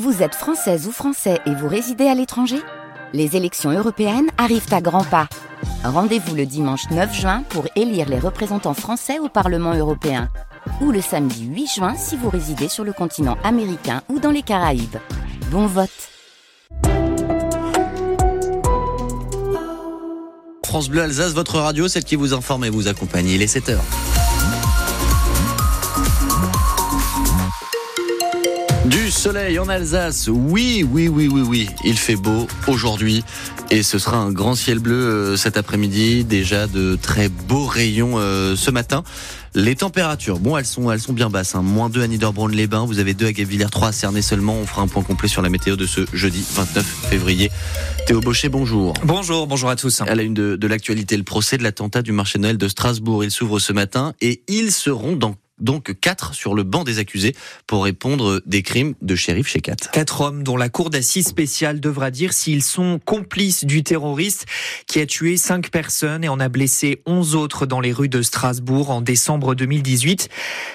Vous êtes française ou français et vous résidez à l'étranger? Les élections européennes arrivent à grands pas. Rendez-vous le dimanche 9 juin pour élire les représentants français au Parlement européen. Ou le samedi 8 juin si vous résidez sur le continent américain ou dans les Caraïbes. Bon vote France Bleu Alsace, votre radio, celle qui vous informe et vous accompagne. Il est 7 heures. Du soleil en Alsace, oui, oui, oui, oui, oui, il fait beau aujourd'hui et ce sera un grand ciel bleu euh, cet après-midi, déjà de très beaux rayons euh, ce matin. Les températures, bon, elles sont, elles sont bien basses. Hein. Moins 2 à Niederbronn-les-Bains, vous avez 2 à Guebwiller, 3 à Cernay seulement. On fera un point complet sur la météo de ce jeudi 29 février. Théo Baucher, bonjour. Bonjour, bonjour à tous. À la une de, de l'actualité, le procès de l'attentat du marché Noël de Strasbourg. Il s'ouvre ce matin et ils seront dans donc quatre sur le banc des accusés pour répondre des crimes de shérif Shekat. Quatre hommes dont la cour d'assises spéciale devra dire s'ils sont complices du terroriste qui a tué cinq personnes et en a blessé onze autres dans les rues de Strasbourg en décembre 2018.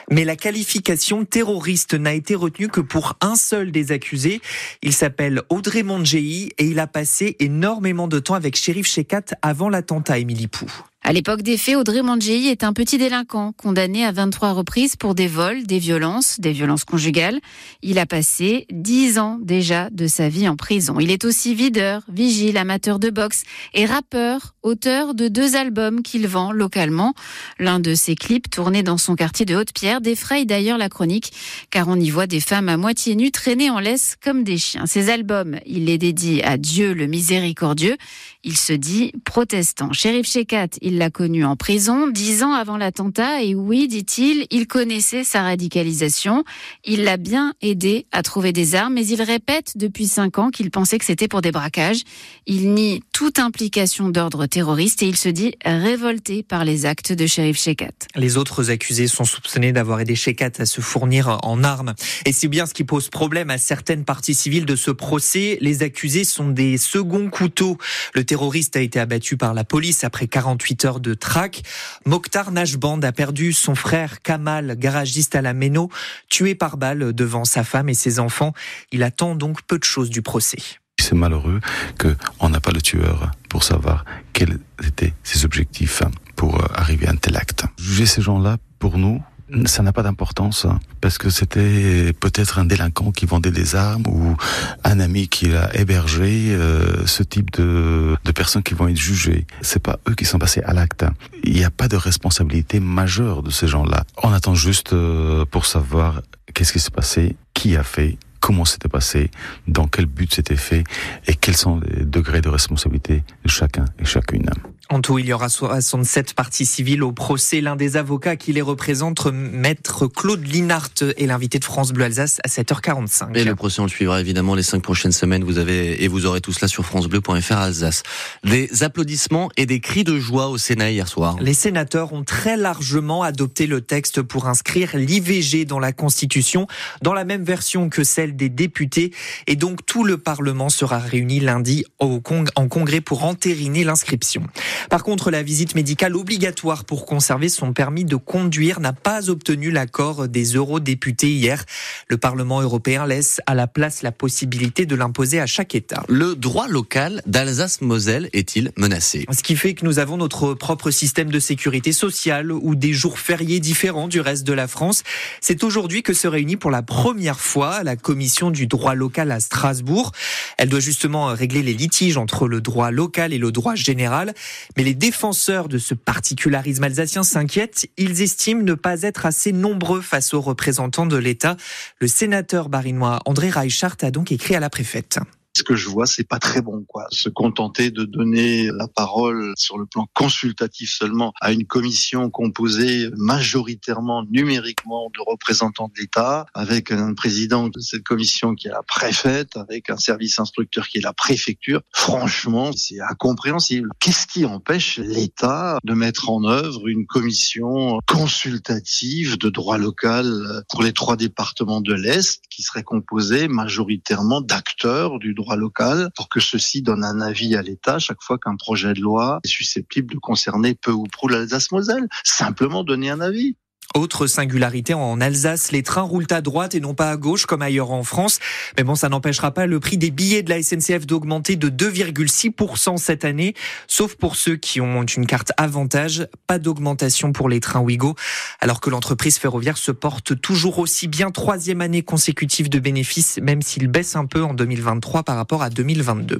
Mais la qualification terroriste n'a été retenue que pour un seul des accusés. Il s'appelle Audrey Mondjei et il a passé énormément de temps avec shérif Shekat avant l'attentat Émilie Pou. À l'époque des faits, Audrey Mangei est un petit délinquant condamné à 23 reprises pour des vols, des violences, des violences conjugales. Il a passé 10 ans déjà de sa vie en prison. Il est aussi videur, vigile, amateur de boxe et rappeur, auteur de deux albums qu'il vend localement. L'un de ses clips tournés dans son quartier de Haute-Pierre défraye d'ailleurs la chronique car on y voit des femmes à moitié nues traîner en laisse comme des chiens. Ses albums, il les dédie à Dieu le miséricordieux. Il se dit protestant. Shérif Shekat, il l'a connu en prison dix ans avant l'attentat et oui, dit-il, il connaissait sa radicalisation. Il l'a bien aidé à trouver des armes, mais il répète depuis cinq ans qu'il pensait que c'était pour des braquages. Il nie toute implication d'ordre terroriste et il se dit révolté par les actes de shérif Shekat. Les autres accusés sont soupçonnés d'avoir aidé Shekat à se fournir en armes. Et c'est bien ce qui pose problème à certaines parties civiles de ce procès. Les accusés sont des seconds couteaux. Le terroriste a été abattu par la police après 48 heures de traque. Mokhtar Najband a perdu son frère Kamal, garagiste à la Méno, tué par balle devant sa femme et ses enfants. Il attend donc peu de choses du procès. C'est malheureux qu'on n'a pas le tueur pour savoir quels étaient ses objectifs pour arriver à un tel acte. Juger ces gens-là, pour nous, ça n'a pas d'importance hein, parce que c'était peut-être un délinquant qui vendait des armes ou un ami qui a hébergé euh, ce type de, de personnes qui vont être jugées. C'est pas eux qui sont passés à l'acte. Il n'y a pas de responsabilité majeure de ces gens-là. On attend juste euh, pour savoir qu'est-ce qui s'est passé, qui a fait, comment c'était passé, dans quel but c'était fait et quels sont les degrés de responsabilité de chacun et chacune. En tout, il y aura 67 parties civiles au procès. L'un des avocats qui les représente, maître Claude Linart, est l'invité de France Bleu Alsace à 7h45. Et le procès, on le suivra évidemment les cinq prochaines semaines. Vous avez, et vous aurez tout cela sur FranceBleu.fr Alsace. Des applaudissements et des cris de joie au Sénat hier soir. Les sénateurs ont très largement adopté le texte pour inscrire l'IVG dans la Constitution, dans la même version que celle des députés. Et donc, tout le Parlement sera réuni lundi au en congrès pour entériner l'inscription. Par contre, la visite médicale obligatoire pour conserver son permis de conduire n'a pas obtenu l'accord des eurodéputés hier. Le Parlement européen laisse à la place la possibilité de l'imposer à chaque État. Le droit local d'Alsace-Moselle est-il menacé? Ce qui fait que nous avons notre propre système de sécurité sociale ou des jours fériés différents du reste de la France. C'est aujourd'hui que se réunit pour la première fois la commission du droit local à Strasbourg. Elle doit justement régler les litiges entre le droit local et le droit général. Mais les défenseurs de ce particularisme alsacien s'inquiètent. Ils estiment ne pas être assez nombreux face aux représentants de l'État. Le sénateur barinois André Reichart a donc écrit à la préfète ce que je vois, c'est pas très bon, quoi. Se contenter de donner la parole sur le plan consultatif seulement à une commission composée majoritairement, numériquement, de représentants de l'État, avec un président de cette commission qui est la préfète, avec un service instructeur qui est la préfecture. Franchement, c'est incompréhensible. Qu'est-ce qui empêche l'État de mettre en œuvre une commission consultative de droit local pour les trois départements de l'Est qui serait composée majoritairement d'acteurs du droit local pour que ceci donne un avis à l'État chaque fois qu'un projet de loi est susceptible de concerner peu ou prou l'Alsace-Moselle. Simplement donner un avis. Autre singularité en Alsace, les trains roulent à droite et non pas à gauche comme ailleurs en France. Mais bon, ça n'empêchera pas le prix des billets de la SNCF d'augmenter de 2,6% cette année, sauf pour ceux qui ont une carte avantage. Pas d'augmentation pour les trains Ouigo, alors que l'entreprise ferroviaire se porte toujours aussi bien, troisième année consécutive de bénéfices, même s'il baisse un peu en 2023 par rapport à 2022.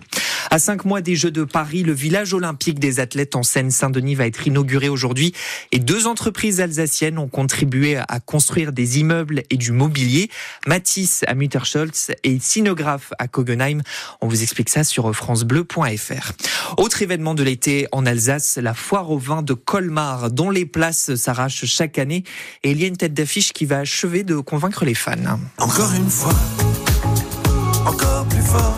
À cinq mois des Jeux de Paris, le village olympique des athlètes en Seine-Saint-Denis va être inauguré aujourd'hui et deux entreprises alsaciennes ont contribué à construire des immeubles et du mobilier. Matisse à Mutterscholz et Sinographe à Kogenheim. On vous explique ça sur francebleu.fr. Autre événement de l'été en Alsace, la foire au vin de Colmar, dont les places s'arrachent chaque année. Et il y a une tête d'affiche qui va achever de convaincre les fans. Encore une fois, encore plus fort,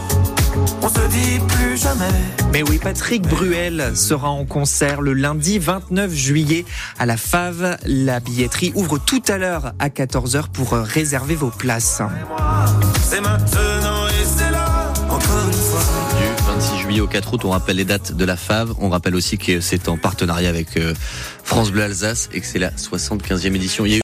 on se dit plus jamais. Mais oui, Patrick Bruel sera en concert le lundi 29 juillet à la Fave. La billetterie ouvre tout à l'heure à 14h pour réserver vos places. C'est maintenant et c'est là, encore une fois. Du 26 juillet au 4 août, on rappelle les dates de la FAV. On rappelle aussi que c'est en partenariat avec euh, France Bleu Alsace et que c'est la 75e édition. Il y a eu